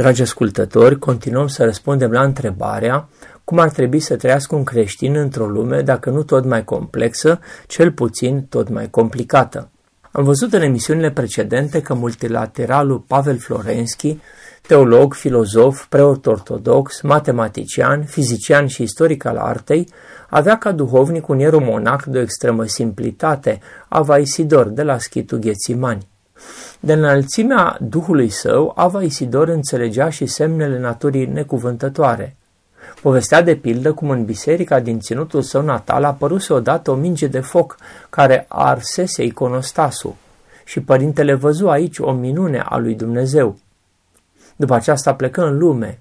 Dragi ascultători, continuăm să răspundem la întrebarea cum ar trebui să trăiască un creștin într-o lume, dacă nu tot mai complexă, cel puțin tot mai complicată. Am văzut în emisiunile precedente că multilateralul Pavel Florenski, teolog, filozof, preot ortodox, matematician, fizician și istoric al artei, avea ca duhovnic un ieromonac de o extremă simplitate, Ava Isidor, de la schitul Ghețimani. De înălțimea Duhului său, Ava Isidor înțelegea și semnele naturii necuvântătoare. Povestea de pildă cum în biserica din ținutul său natal apăruse odată o minge de foc care arsese iconostasul și părintele văzu aici o minune a lui Dumnezeu. După aceasta plecă în lume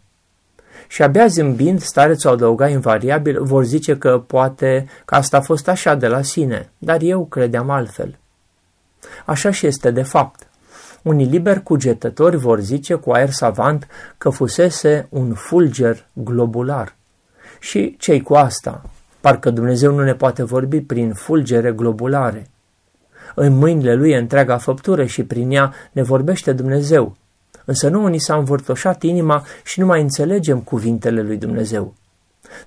și abia zâmbind, starețul adăuga invariabil, vor zice că poate că asta a fost așa de la sine, dar eu credeam altfel. Așa și este de fapt. Unii liberi cugetători vor zice cu aer savant că fusese un fulger globular. Și cei cu asta? Parcă Dumnezeu nu ne poate vorbi prin fulgere globulare. În mâinile lui e întreaga făptură și prin ea ne vorbește Dumnezeu. Însă nu ni s-a învârtoșat inima și nu mai înțelegem cuvintele lui Dumnezeu.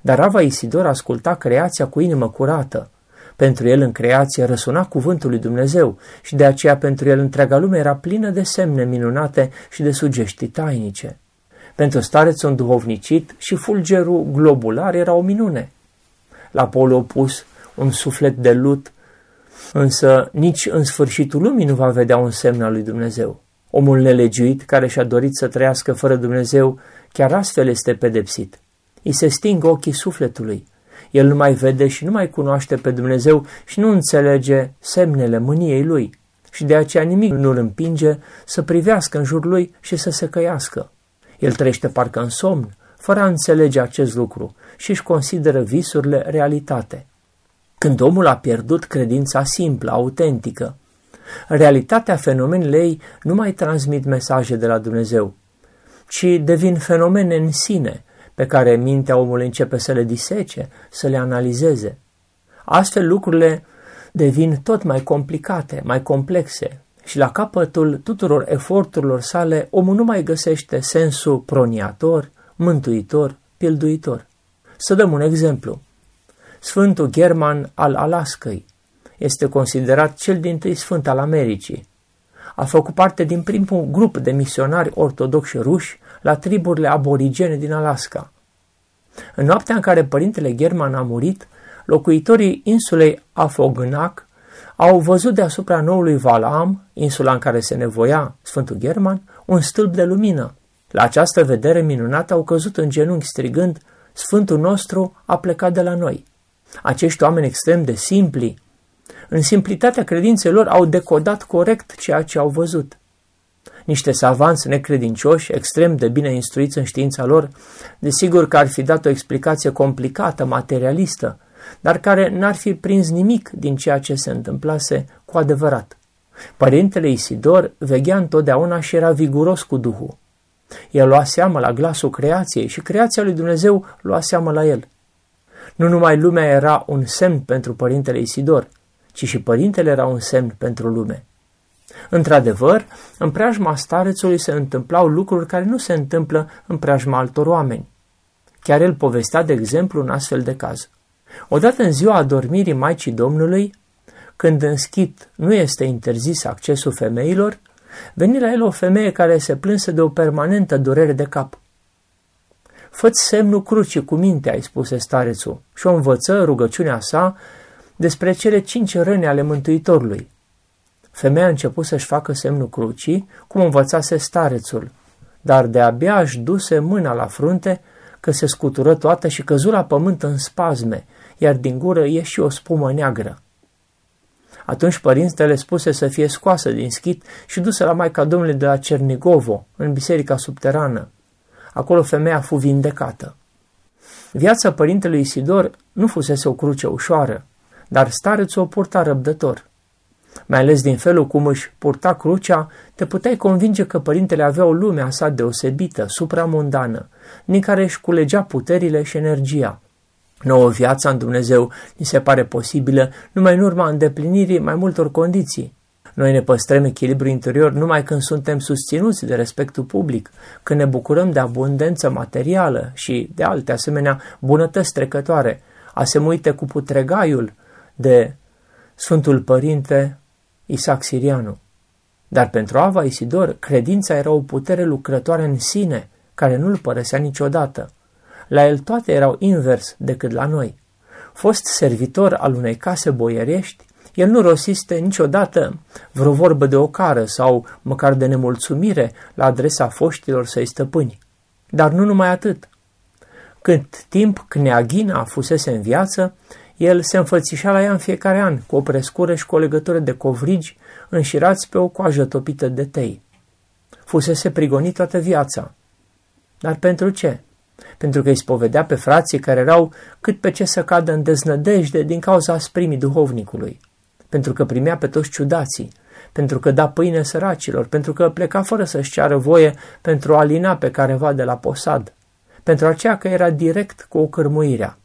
Dar Ava Isidor asculta creația cu inimă curată, pentru el în creație răsuna cuvântul lui Dumnezeu și de aceea pentru el întreaga lume era plină de semne minunate și de sugestii tainice. Pentru starețul înduhovnicit și fulgerul globular era o minune. La polul opus, un suflet de lut, însă nici în sfârșitul lumii nu va vedea un semn al lui Dumnezeu. Omul nelegiuit care și-a dorit să trăiască fără Dumnezeu, chiar astfel este pedepsit. I se sting ochii sufletului el nu mai vede și nu mai cunoaște pe Dumnezeu și nu înțelege semnele mâniei lui și de aceea nimic nu îl împinge să privească în jurul lui și să se căiască. El trăiește parcă în somn, fără a înțelege acest lucru și își consideră visurile realitate. Când omul a pierdut credința simplă, autentică, realitatea fenomenele ei nu mai transmit mesaje de la Dumnezeu, ci devin fenomene în sine, pe care mintea omului începe să le disece, să le analizeze. Astfel lucrurile devin tot mai complicate, mai complexe și la capătul tuturor eforturilor sale omul nu mai găsește sensul proniator, mântuitor, pilduitor. Să dăm un exemplu. Sfântul German al Alaskai este considerat cel din tâi sfânt al Americii. A făcut parte din primul grup de misionari ortodoxi ruși la triburile aborigene din Alaska. În noaptea în care părintele German a murit, locuitorii insulei Afognac au văzut deasupra noului Valam, insula în care se nevoia Sfântul German, un stâlp de lumină. La această vedere minunată au căzut în genunchi strigând, Sfântul nostru a plecat de la noi. Acești oameni extrem de simpli, în simplitatea credinței lor, au decodat corect ceea ce au văzut niște savanți necredincioși, extrem de bine instruiți în știința lor, desigur că ar fi dat o explicație complicată, materialistă, dar care n-ar fi prins nimic din ceea ce se întâmplase cu adevărat. Părintele Isidor veghea întotdeauna și era viguros cu Duhul. El lua seamă la glasul creației și creația lui Dumnezeu lua seamă la el. Nu numai lumea era un semn pentru părintele Isidor, ci și părintele era un semn pentru lume. Într-adevăr, în preajma starețului se întâmplau lucruri care nu se întâmplă în preajma altor oameni. Chiar el povestea, de exemplu, un astfel de caz. Odată în ziua adormirii Maicii Domnului, când în schit nu este interzis accesul femeilor, veni la el o femeie care se plânse de o permanentă durere de cap. Făți semnul crucii cu minte, ai spuse starețul, și o învăță rugăciunea sa despre cele cinci răni ale Mântuitorului, Femeia a început să-și facă semnul crucii, cum învățase starețul, dar de-abia își duse mâna la frunte, că se scutură toată și căzu la pământ în spazme, iar din gură ieși o spumă neagră. Atunci părintele spuse să fie scoasă din schit și dusă la Maica Domnului de la Cernigovo, în biserica subterană. Acolo femeia fu vindecată. Viața părintelui Isidor nu fusese o cruce ușoară, dar starețul o purta răbdător. Mai ales din felul cum își purta crucea, te puteai convinge că părintele avea o lume sa deosebită, supramundană, din care își culegea puterile și energia. Nouă viața în Dumnezeu ni se pare posibilă numai în urma îndeplinirii mai multor condiții. Noi ne păstrăm echilibru interior numai când suntem susținuți de respectul public, când ne bucurăm de abundență materială și de alte asemenea bunătăți trecătoare, asemuite cu putregaiul de Sfântul Părinte Isaac Sirianu. Dar pentru Ava Isidor, credința era o putere lucrătoare în sine, care nu-l părăsea niciodată. La el toate erau invers decât la noi. Fost servitor al unei case boierești, el nu rosiste niciodată vreo vorbă de ocară sau măcar de nemulțumire la adresa foștilor săi stăpâni. Dar nu numai atât. Cât timp Cneaghina fusese în viață, el se înfățișa la ea în fiecare an cu o prescură și cu o legătură de covrigi înșirați pe o coajă topită de tei. Fusese prigonit toată viața. Dar pentru ce? Pentru că îi spovedea pe frații care erau cât pe ce să cadă în deznădejde din cauza asprimii duhovnicului. Pentru că primea pe toți ciudații, pentru că da pâine săracilor, pentru că pleca fără să-și ceară voie pentru a alina pe careva de la posad, pentru aceea că era direct cu o cărmuirea.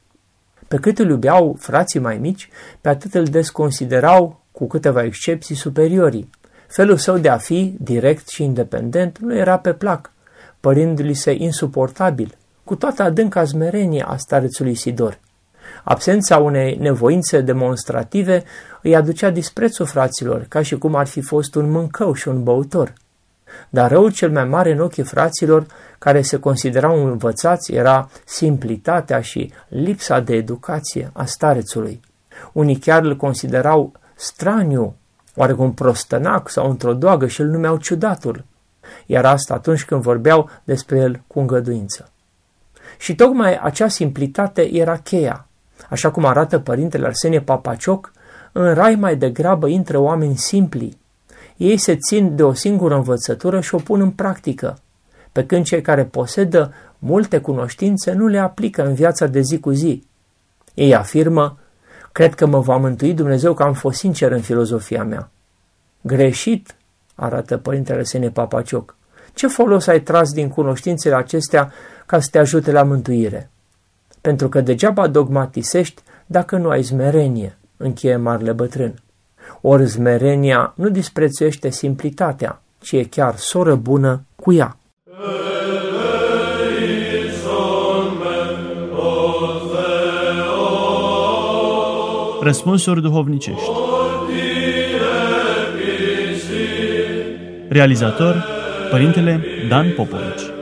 Pe cât îl iubeau frații mai mici, pe atât îl desconsiderau, cu câteva excepții, superiorii. Felul său de a fi, direct și independent, nu era pe plac, părindu-li se insuportabil, cu toată adânca smerenie a starețului Sidor. Absența unei nevoințe demonstrative îi aducea disprețul fraților, ca și cum ar fi fost un mâncău și un băutor. Dar răul cel mai mare în ochii fraților, care se considerau învățați, era simplitatea și lipsa de educație a starețului. Unii chiar îl considerau straniu, oarecum prostănac sau într-o doagă și îl numeau ciudatul, iar asta atunci când vorbeau despre el cu îngăduință. Și tocmai acea simplitate era cheia. Așa cum arată părintele Arsenie Papacioc, în rai mai degrabă intră oameni simpli, ei se țin de o singură învățătură și o pun în practică, pe când cei care posedă multe cunoștințe nu le aplică în viața de zi cu zi. Ei afirmă, cred că mă va mântui Dumnezeu că am fost sincer în filozofia mea. Greșit, arată părintele Sene Papacioc. Ce folos ai tras din cunoștințele acestea ca să te ajute la mântuire? Pentru că degeaba dogmatisești dacă nu ai smerenie, încheie marele bătrân. Ori zmerenia nu disprețuiește simplitatea, ci e chiar soră bună cu ea. Răspunsuri duhovnicești Realizator Părintele Dan Popovici